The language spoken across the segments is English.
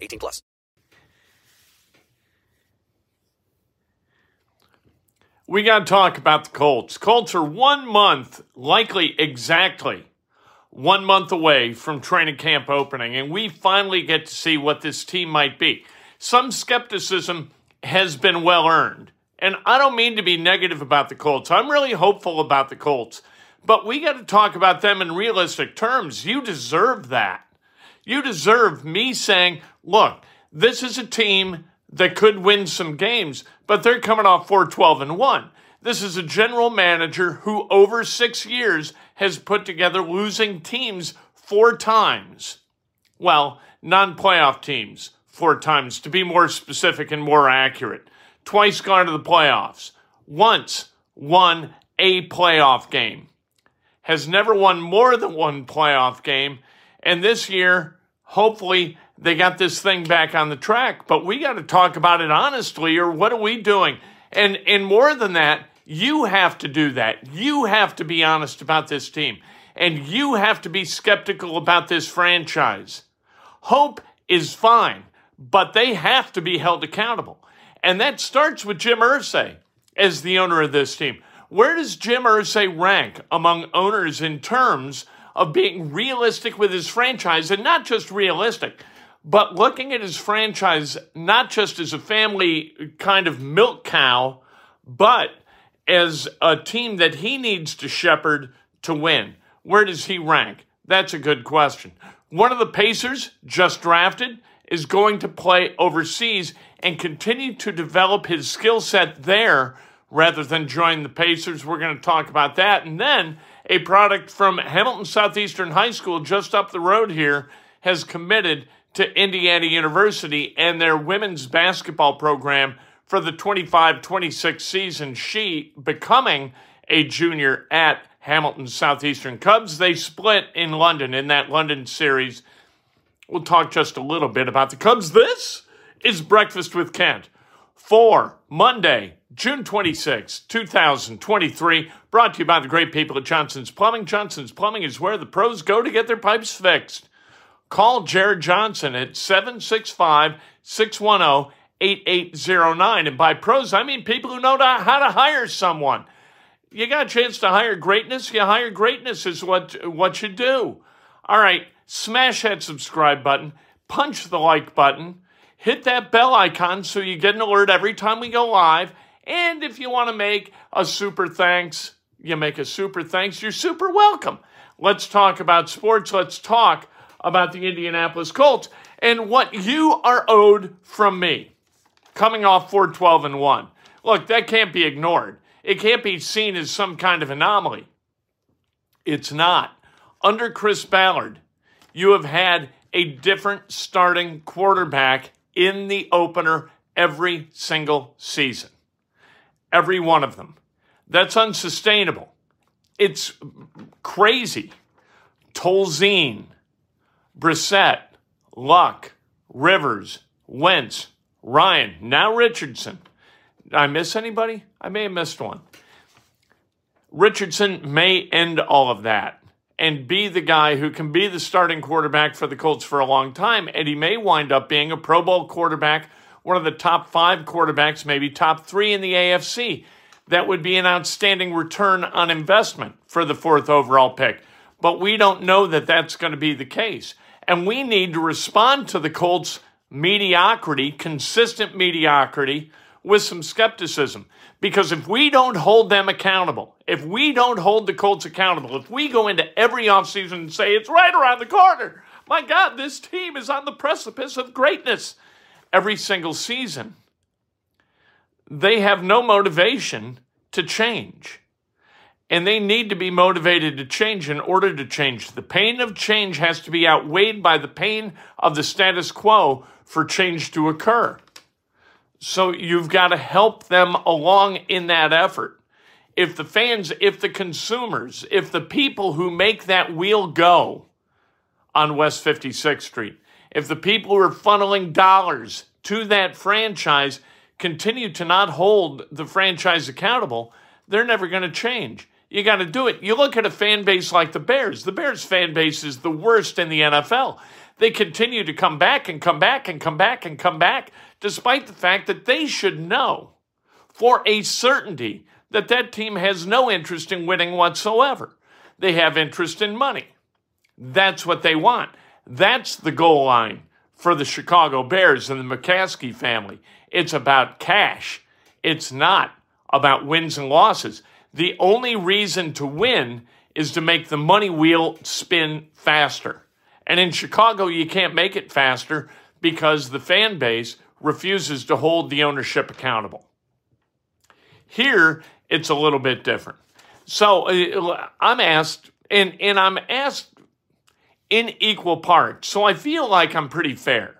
18 plus. We got to talk about the Colts. Colts are one month, likely exactly one month away from training camp opening, and we finally get to see what this team might be. Some skepticism has been well earned. And I don't mean to be negative about the Colts. I'm really hopeful about the Colts. But we got to talk about them in realistic terms. You deserve that. You deserve me saying, look, this is a team that could win some games, but they're coming off 4 12 and 1. This is a general manager who, over six years, has put together losing teams four times. Well, non playoff teams, four times, to be more specific and more accurate. Twice gone to the playoffs. Once won a playoff game. Has never won more than one playoff game. And this year, hopefully, they got this thing back on the track. But we got to talk about it honestly, or what are we doing? And, and more than that, you have to do that. You have to be honest about this team. And you have to be skeptical about this franchise. Hope is fine, but they have to be held accountable. And that starts with Jim Irsay as the owner of this team. Where does Jim Irsay rank among owners in terms of being realistic with his franchise and not just realistic, but looking at his franchise not just as a family kind of milk cow, but as a team that he needs to shepherd to win? Where does he rank? That's a good question. One of the Pacers, just drafted, is going to play overseas and continue to develop his skill set there rather than join the Pacers. We're going to talk about that. And then a product from Hamilton Southeastern High School, just up the road here, has committed to Indiana University and their women's basketball program for the 25 26 season. She becoming a junior at Hamilton Southeastern Cubs. They split in London in that London series. We'll talk just a little bit about the Cubs. This is Breakfast with Kent for Monday, June 26, 2023. Brought to you by the great people at Johnson's Plumbing. Johnson's Plumbing is where the pros go to get their pipes fixed. Call Jared Johnson at 765 610 8809. And by pros, I mean people who know how to hire someone. You got a chance to hire greatness, you hire greatness is what, what you do. All right, smash that subscribe button, punch the like button, hit that bell icon so you get an alert every time we go live. And if you want to make a super thanks, you make a super thanks, you're super welcome. Let's talk about sports. Let's talk about the Indianapolis Colts and what you are owed from me coming off 412 and 1. Look, that can't be ignored. It can't be seen as some kind of anomaly. It's not. Under Chris Ballard, you have had a different starting quarterback in the opener every single season. Every one of them. That's unsustainable. It's crazy. Tolzien, Brissett, Luck, Rivers, Wentz, Ryan, now Richardson. Did I miss anybody? I may have missed one. Richardson may end all of that and be the guy who can be the starting quarterback for the Colts for a long time. And he may wind up being a Pro Bowl quarterback, one of the top five quarterbacks, maybe top three in the AFC. That would be an outstanding return on investment for the fourth overall pick. But we don't know that that's going to be the case. And we need to respond to the Colts mediocrity, consistent mediocrity, with some skepticism. Because if we don't hold them accountable, if we don't hold the Colts accountable, if we go into every offseason and say it's right around the corner, my God, this team is on the precipice of greatness every single season, they have no motivation to change. And they need to be motivated to change in order to change. The pain of change has to be outweighed by the pain of the status quo for change to occur. So you've got to help them along in that effort. If the fans, if the consumers, if the people who make that wheel go on West 56th Street, if the people who are funneling dollars to that franchise continue to not hold the franchise accountable, they're never going to change. You got to do it. You look at a fan base like the Bears. The Bears fan base is the worst in the NFL. They continue to come back and come back and come back and come back, despite the fact that they should know for a certainty that that team has no interest in winning whatsoever. They have interest in money. That's what they want. That's the goal line for the Chicago Bears and the McCaskey family. It's about cash. It's not about wins and losses. The only reason to win is to make the money wheel spin faster. And in Chicago, you can't make it faster because the fan base refuses to hold the ownership accountable. Here, it's a little bit different. So uh, I'm asked, and, and I'm asked in equal parts. So I feel like I'm pretty fair.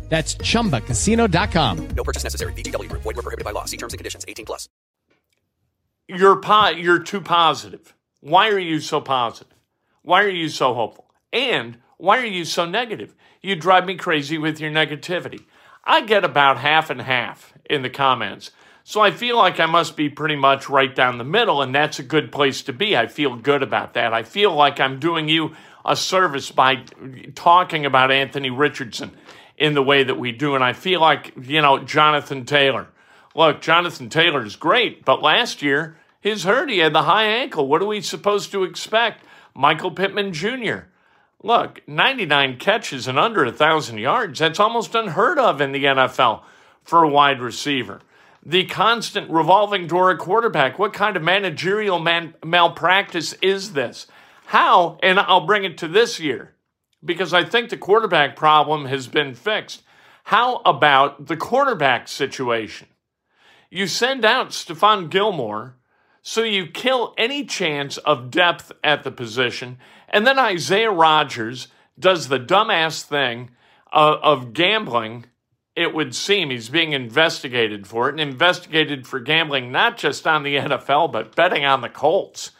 That's chumbacasino.com. No purchase necessary. VGW Group. Void where prohibited by law. See terms and conditions. 18 plus. You're po- you're too positive. Why are you so positive? Why are you so hopeful? And why are you so negative? You drive me crazy with your negativity. I get about half and half in the comments. So I feel like I must be pretty much right down the middle, and that's a good place to be. I feel good about that. I feel like I'm doing you a service by talking about Anthony Richardson in the way that we do. And I feel like, you know, Jonathan Taylor. Look, Jonathan Taylor is great, but last year, his hurt, he had the high ankle. What are we supposed to expect? Michael Pittman Jr. Look, 99 catches and under 1,000 yards. That's almost unheard of in the NFL for a wide receiver. The constant revolving door at quarterback. What kind of managerial man- malpractice is this? How, and I'll bring it to this year, because I think the quarterback problem has been fixed. How about the quarterback situation? You send out Stephon Gilmore, so you kill any chance of depth at the position, and then Isaiah Rodgers does the dumbass thing of, of gambling. It would seem he's being investigated for it, and investigated for gambling not just on the NFL, but betting on the Colts.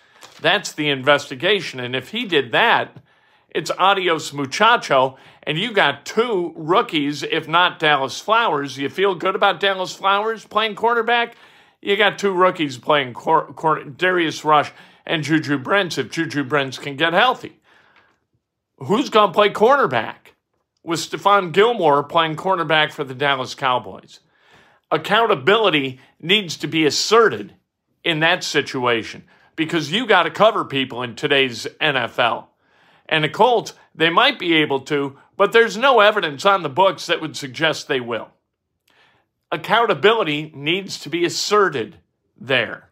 That's the investigation. And if he did that, it's adios muchacho. And you got two rookies, if not Dallas Flowers. You feel good about Dallas Flowers playing quarterback? You got two rookies playing cor- cor- Darius Rush and Juju Brents if Juju Brents can get healthy. Who's going to play cornerback? With Stephon Gilmore playing cornerback for the Dallas Cowboys. Accountability needs to be asserted in that situation because you got to cover people in today's NFL. And the Colts, they might be able to, but there's no evidence on the books that would suggest they will. Accountability needs to be asserted there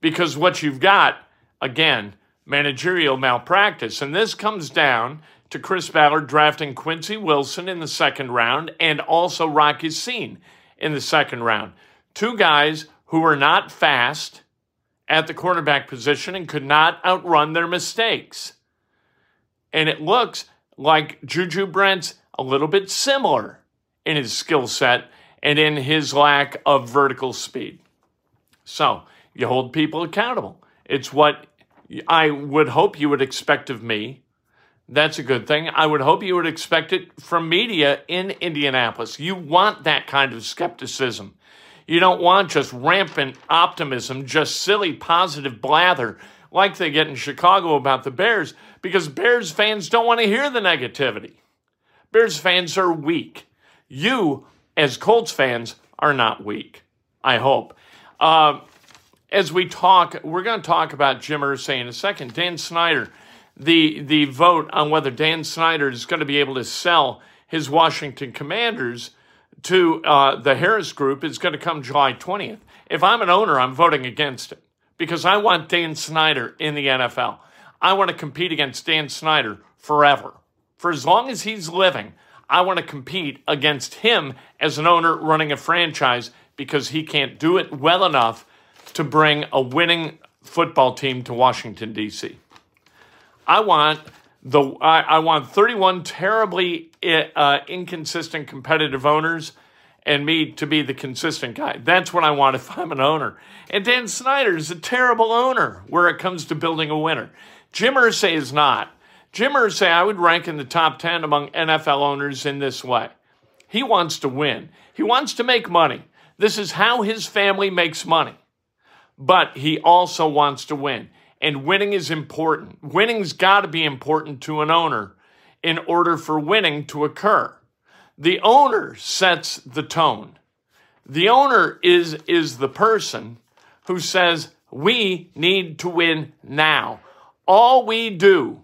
because what you've got, again, managerial malpractice. And this comes down to Chris Ballard drafting Quincy Wilson in the second round and also Rock Ya-Sin in the second round. two guys who were not fast at the cornerback position and could not outrun their mistakes. And it looks like Juju Brent's a little bit similar in his skill set and in his lack of vertical speed. So you hold people accountable. It's what I would hope you would expect of me. That's a good thing. I would hope you would expect it from media in Indianapolis. You want that kind of skepticism. You don't want just rampant optimism, just silly positive blather like they get in Chicago about the Bears, because Bears fans don't want to hear the negativity. Bears fans are weak. You, as Colts fans, are not weak. I hope. Uh, as we talk, we're going to talk about Jim Irsay in a second. Dan Snyder, the the vote on whether Dan Snyder is going to be able to sell his Washington Commanders to uh, the Harris Group is going to come July 20th. If I'm an owner, I'm voting against it because I want Dan Snyder in the NFL. I want to compete against Dan Snyder forever. For as long as he's living, I want to compete against him as an owner running a franchise because he can't do it well enough to bring a winning football team to Washington, D.C. I want the I, I want 31 terribly uh, inconsistent competitive owners and me to be the consistent guy. That's what I want if I'm an owner. And Dan Snyder is a terrible owner where it comes to building a winner. Jim Irsay is not. Jim Irsay, I would rank in the top 10 among NFL owners in this way. He wants to win. He wants to make money. This is how his family makes money. But he also wants to win. And winning is important. Winning's got to be important to an owner in order for winning to occur. The owner sets the tone. The owner is, is the person who says, We need to win now. All we do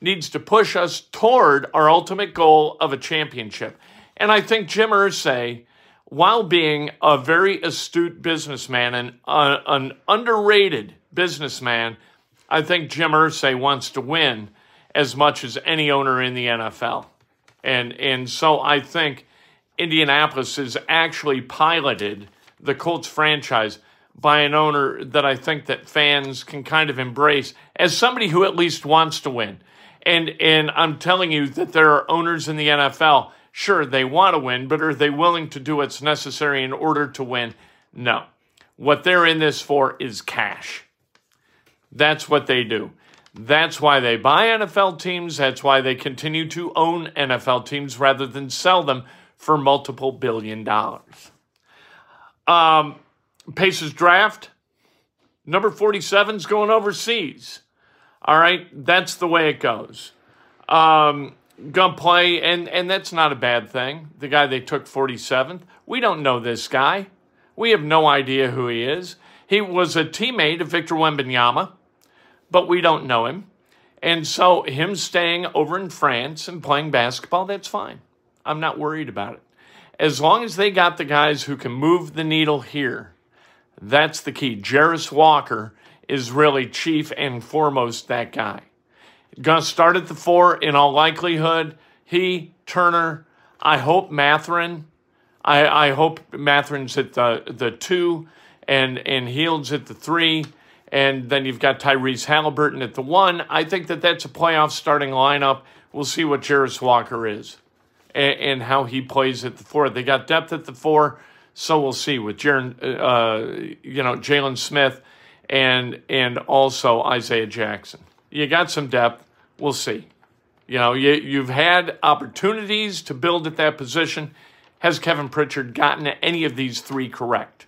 needs to push us toward our ultimate goal of a championship. And I think Jim Irsay, while being a very astute businessman and uh, an underrated businessman, I think Jim Irsay wants to win as much as any owner in the NFL. And, and so I think Indianapolis has actually piloted the Colts franchise by an owner that I think that fans can kind of embrace as somebody who at least wants to win. And and I'm telling you that there are owners in the NFL, sure they want to win, but are they willing to do what's necessary in order to win? No. What they're in this for is cash. That's what they do. That's why they buy NFL teams. That's why they continue to own NFL teams rather than sell them for multiple billion dollars. Um, Pacers draft, number 47 is going overseas. All right, that's the way it goes. Um, gonna play, and and that's not a bad thing. The guy they took 47th, we don't know this guy. We have no idea who he is. He was a teammate of Victor Wembanyama, but we don't know him. And so him staying over in France and playing basketball, that's fine. I'm not worried about it. As long as they got the guys who can move the needle here, that's the key. Jarace Walker is really chief and foremost that guy. Gonna start at the four in all likelihood. He, Turner, I hope Mathurin. I, I hope Mathurin's at the the two and and Hield's at the three. And then you've got Tyrese Halliburton at the one. I think that that's a playoff starting lineup. We'll see what Jarace Walker is and, and, how he plays at the four. They got depth at the four, so we'll see with Jaron, uh, you know, Jalen Smith and and also Isaiah Jackson. You got some depth. We'll see. You know, you, you've had opportunities to build at that position. Has Kevin Pritchard gotten any of these three correct?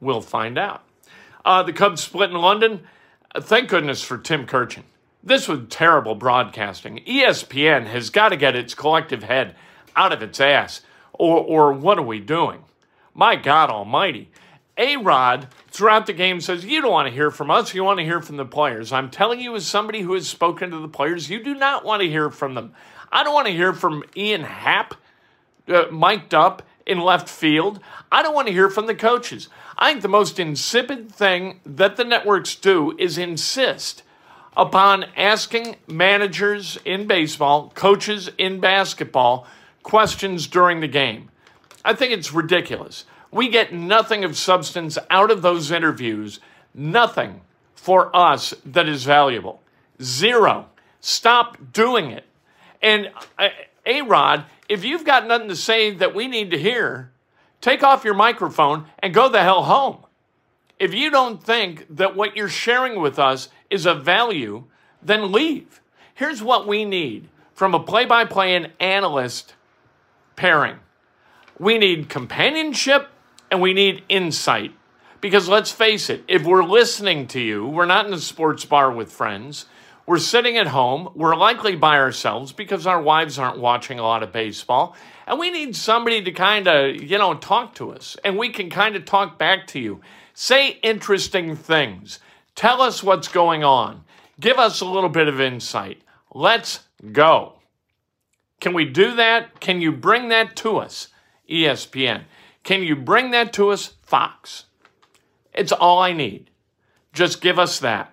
We'll find out. Uh, the Cubs split in London. Thank goodness for Tim Kurkjian. This was terrible broadcasting. ESPN has got to get its collective head out of its ass, or, or what are we doing? My God Almighty. A Rod throughout the game says, You don't want to hear from us. You want to hear from the players. I'm telling you, as somebody who has spoken to the players, you do not want to hear from them. I don't want to hear from Ian Happ, uh, mic'd up in left field. I don't want to hear from the coaches. I think the most insipid thing that the networks do is insist upon asking managers in baseball, coaches in basketball, questions during the game. I think it's ridiculous. We get nothing of substance out of those interviews, nothing for us that is valuable. Zero. Stop doing it. And uh, A Rod, if you've got nothing to say that we need to hear, take off your microphone and go the hell home. If you don't think that what you're sharing with us is of value, then leave. Here's what we need from a play by play and analyst pairing we need companionship and we need insight. Because let's face it, if we're listening to you, we're not in a sports bar with friends. We're sitting at home. We're likely by ourselves because our wives aren't watching a lot of baseball. And we need somebody to kind of, you know, talk to us. And we can kind of talk back to you. Say interesting things. Tell us what's going on. Give us a little bit of insight. Let's go. Can we do that? Can you bring that to us? ESPN. Can you bring that to us? Fox. It's all I need. Just give us that.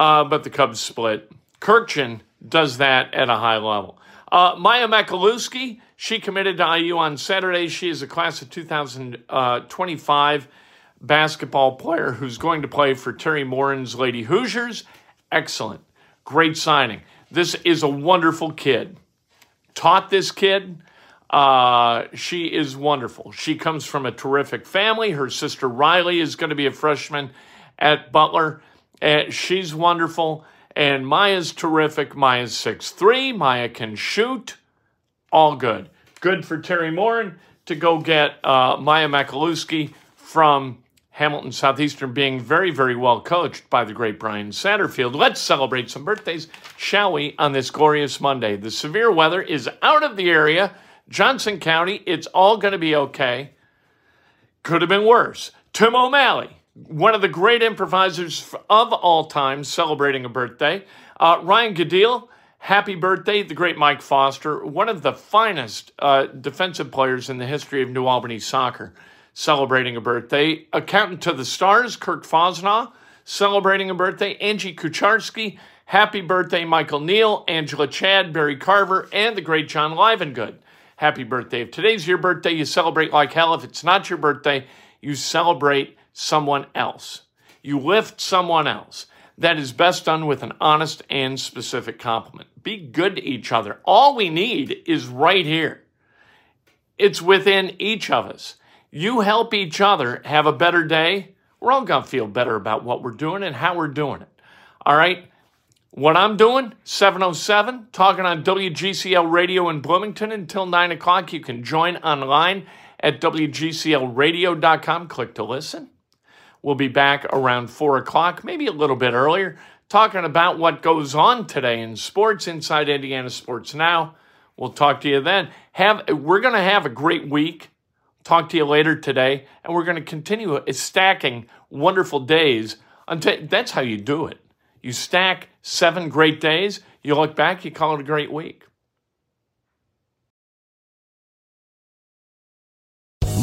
Uh, but the Cubs split. Kurkjian does that at a high level. Uh, Maya Makalusky, she committed to IU on Saturday. She is a class of 2025 basketball player who's going to play for Teri Moren's Lady Hoosiers. Excellent. Great signing. This is a wonderful kid. Taught this kid. Uh, she is wonderful. She comes from a terrific family. Her sister Riley is going to be a freshman at Butler. And she's wonderful. And Maya's terrific. Maya's six three. Maya can shoot. All good. Good for Teri Moren to go get uh, Maya Makalusky from Hamilton Southeastern being very, very well coached by the great Brian Satterfield. Let's celebrate some birthdays, shall we, on this glorious Monday. The severe weather is out of the area. Johnson County, it's all going to be okay. Could have been worse. Tim O'Malley, one of the great improvisers of all time, celebrating a birthday. Uh, Ryan Gadil, happy birthday. The great Mike Foster, one of the finest uh, defensive players in the history of New Albany soccer, celebrating a birthday. Accountant to the Stars, Kirk Fosnaugh, celebrating a birthday. Angie Kucharski, happy birthday. Michael Neal, Angela Chad, Barry Carver, and the great John Livengood happy birthday. If today's your birthday, you celebrate like hell. If it's not your birthday, you celebrate someone else. You lift someone else. That is best done with an honest and specific compliment. Be good to each other. All we need is right here. It's within each of us. You help each other have a better day. We're all going to feel better about what we're doing and how we're doing it. All right? What I'm doing, 707, talking on WGCL Radio in Bloomington until 9 o'clock. You can join online at WGCLradio.com. Click to listen. We'll be back around 4 o'clock, maybe a little bit earlier, talking about what goes on today in sports inside Indiana Sports Now. We'll talk to you then. Have We're going to have a great week. Talk to you later today, and we're going to continue stacking wonderful days. Until, that's how you do it. You stack seven great days, you look back, you call it a great week.